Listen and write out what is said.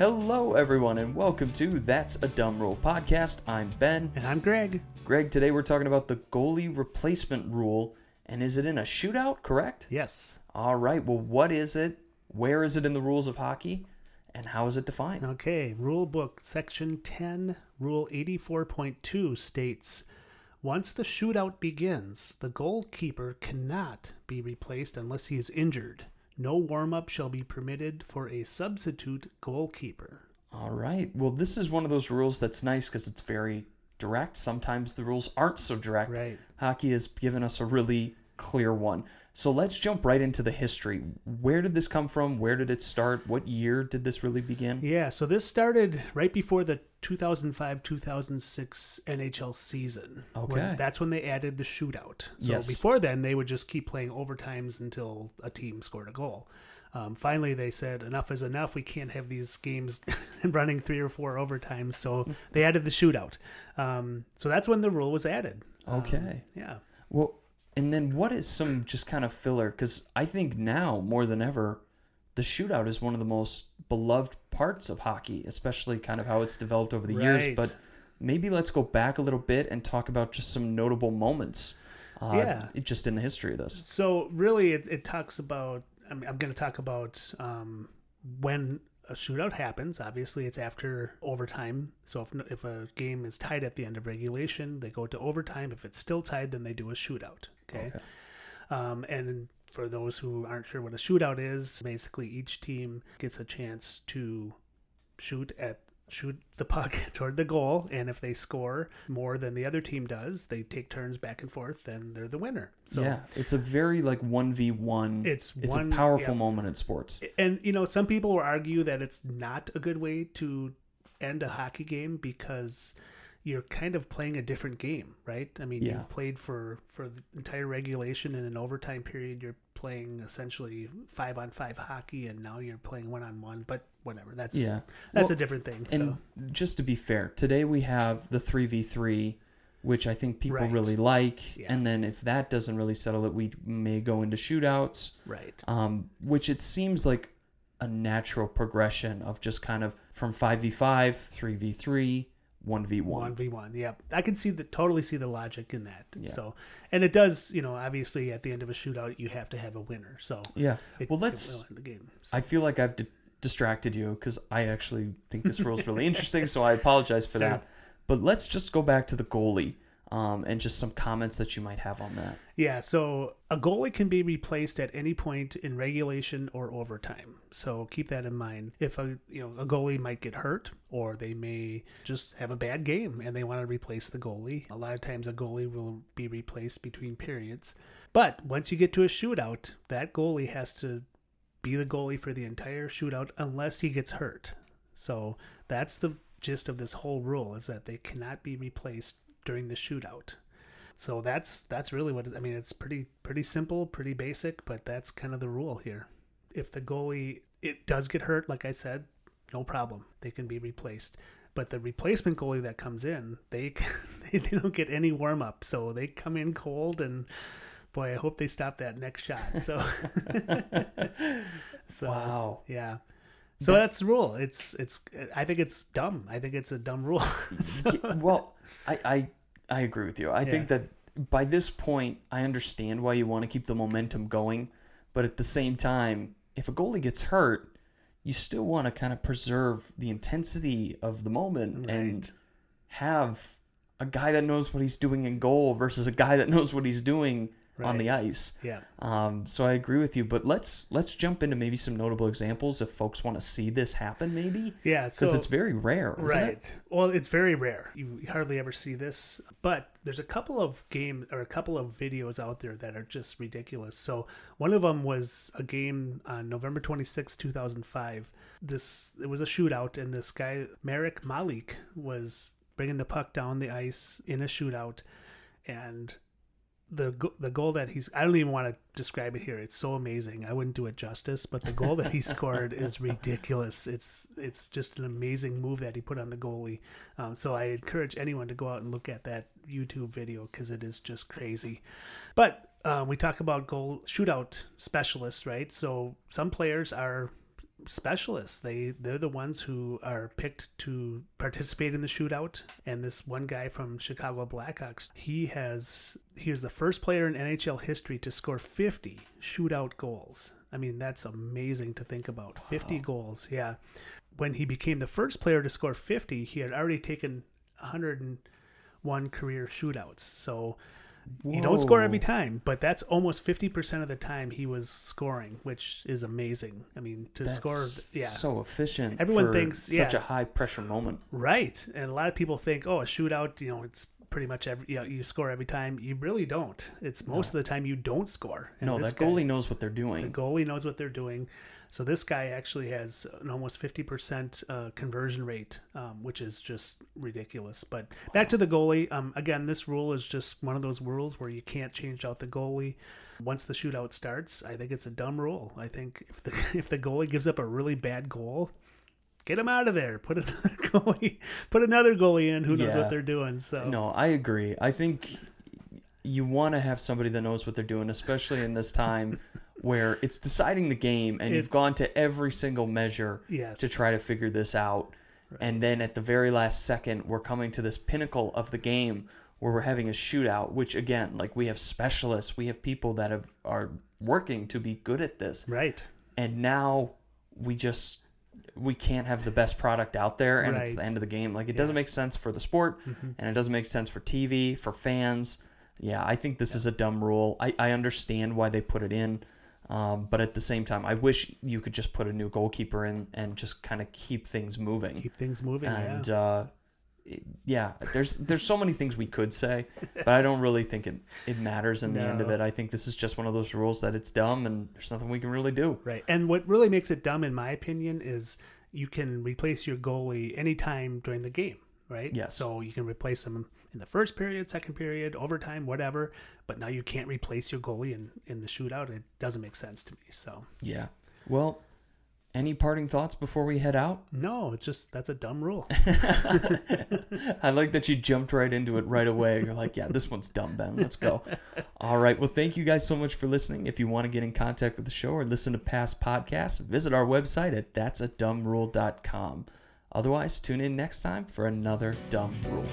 Hello, everyone, and welcome to That's a Dumb Rule podcast. I'm Ben. And I'm Greg. Greg, today we're talking about the goalie replacement rule. And is it in a shootout, correct? Yes. All right. Well, what is it? Where is it in the rules of hockey? And how is it defined? Okay. Rule book section 10, rule 84.2 states once the shootout begins, the goalkeeper cannot be replaced unless he is injured. No warm up shall be permitted for a substitute goalkeeper. All right. Well, this is one of those rules that's nice because it's very direct. Sometimes the rules aren't so direct. Right. Hockey has given us a really clear one. So let's jump right into the history. Where did this come from? Where did it start? What year did this really begin? Yeah, so this started right before the 2005 2006 NHL season. Okay. When- that's when they added the shootout. So Yes. before then, they would just keep playing overtimes until a team scored a goal. Um, finally, they said, enough is enough. We can't have these games running three or four overtimes. So they added the shootout. Um, so that's when the rule was added. Um, Okay. yeah. Well, and then what is some just kind of filler? Because I think now more than ever, the shootout is one of the most beloved parts of hockey, especially kind of how it's developed over the years. But maybe let's go back a little bit and talk about just some notable moments. Uh, Yeah. Just in the history of this. So really, it, it talks about. I mean, I'm going to talk about um, when a shootout happens. Obviously, it's after overtime. So if if a game is tied at the end of regulation, they go to overtime. If it's still tied, then they do a shootout. Okay. Okay. Um, and for those who aren't sure what a shootout is, basically each team gets a chance to shoot at shoot the puck toward the goal and if they score more than the other team does they take turns back and forth then they're the winner so yeah, it's a very like one v one. It's it's one- a powerful yeah. moment in sports. and you know some people will argue that it's not a good way to end a hockey game because you're kind of playing a different game right i mean Yeah. you've played for for the entire regulation and an overtime period you're playing essentially five on five hockey and now you're playing one on one but whatever that's Yeah, that's Well, a different thing And so just to be fair, today we have the three v three, which I think people Right. really like. Yeah. And then if that doesn't really settle it, we may go into shootouts. right um, which it seems like a natural progression of just kind of from 5v5, 3v3, 1v1. One v one, One v one. yep. I can see the totally see the logic in that. Yeah. So, and it does, you know, obviously at the end of a shootout, you have to have a winner. So, Yeah. it, Well, let's- the game. So, I feel like I've di- distracted you because I actually think this rule is really interesting, so I apologize for Sure. that. But let's just go back to the goalie um, and just some comments that you might have on that. Yeah, so a goalie can be replaced at any point in regulation or overtime. So keep that in mind. If a you know a goalie might get hurt or they may just have a bad game and they want to replace the goalie, a lot of times a goalie will be replaced between periods. But once you get to a shootout, that goalie has to be the goalie for the entire shootout unless he gets hurt. So that's the gist of this whole rule is that they cannot be replaced during the shootout. So that's that's really what it, I mean. It's pretty pretty simple, pretty basic, but that's kind of the rule here. If the goalie it does get hurt, like I said, no problem, they can be replaced. But the replacement goalie that comes in, they they don't get any warm up, so they come in cold and. Boy, I hope they stop that next shot. So, so Wow. yeah. So that's the rule. It's it's. I think it's dumb. I think it's a dumb rule. So- Yeah, well, I, I I agree with you. I think that by this point, I understand why you want to keep the momentum going, but at the same time, if a goalie gets hurt, you still want to kind of preserve the intensity of the moment and have a guy that knows what he's doing in goal versus a guy that knows what he's doing on the ice. yeah. Um, so I agree with you, but let's let's jump into maybe some notable examples if folks want to see this happen, maybe Yeah. because So it's very rare, isn't right. it? Well, it's very rare. You hardly ever see this, but there's a couple of game or a couple of videos out there that are just ridiculous. So one of them was a game on November 26, 2005. This it was a shootout, and this guy Marek Malik was bringing the puck down the ice in a shootout, and the the goal that he's I don't even want to describe it here. It's so amazing. I wouldn't do it justice, but the goal that he scored is ridiculous. It's it's just an amazing move that he put on the goalie. Um, so I encourage anyone to go out and look at that YouTube video because it is just crazy. But um, we talk about goal shootout specialists, right? So some players are specialists. They they're the ones who are picked to participate in the shootout. And this one guy from Chicago Blackhawks, he has he is the first player in NHL history to score 50 shootout goals. I mean, that's amazing to think about. 50 goals, yeah. When he became the first player to score 50, he had already taken 101 career shootouts. So you don't score every time, but that's almost 50% of the time he was scoring, which is amazing. I mean, to That's score, yeah. so efficient. Everyone for thinks- such yeah. a high pressure moment. Right. And a lot of people think, oh, a shootout, you know, it's pretty much every, you, know, you score every time. You really don't. It's most of the time you don't score. And No, that guy- goalie knows what they're doing. the goalie knows what they're doing. So this guy actually has an almost 50% uh, conversion rate, um, which is just ridiculous. But back to the goalie. Um, again, this rule is just one of those rules where you can't change out the goalie. Once the shootout starts, I think it's a dumb rule. I think if the if the goalie gives up a really bad goal, get him out of there. Put another goalie, put another goalie in who knows Yeah. what they're doing. So No, I agree. I think you want to have somebody that knows what they're doing, especially in this time where it's deciding the game and you've gone to every single measure yes, to try to figure this out. And then at the very last second, we're coming to this pinnacle of the game where we're having a shootout, which again, like we have specialists, we have people that have, are working to be good at this. right. And now we just we can't have the best product out there and it's the end of the game. Like it doesn't make sense for the sport Mm-hmm. and it doesn't make sense for TV, for fans. Yeah, I think this is a dumb rule. I, I understand why they put it in. Um, but at the same time, I wish you could just put a new goalkeeper in and just kind of keep things moving. Keep things moving. and yeah. uh, yeah, there's there's so many things we could say, but I don't really think it, it matters in the end of it. I think this is just one of those rules that it's dumb and there's nothing we can really do. Right. And what really makes it dumb, in my opinion, is you can replace your goalie anytime during the game, right? Yes. So you can replace them in the first period, second period, overtime, whatever. But now you can't replace your goalie in, in the shootout. It doesn't make sense to me. So, Yeah. Well, any parting thoughts before we head out? no, it's just that's a dumb rule. I like that you jumped right into it right away. You're like, yeah, this one's dumb, Ben. Let's go. All right. Well, thank you guys so much for listening. If you want to get in contact with the show or listen to past podcasts, visit our website at that'sadumbRule.com. Otherwise, tune in next time for another dumb rule.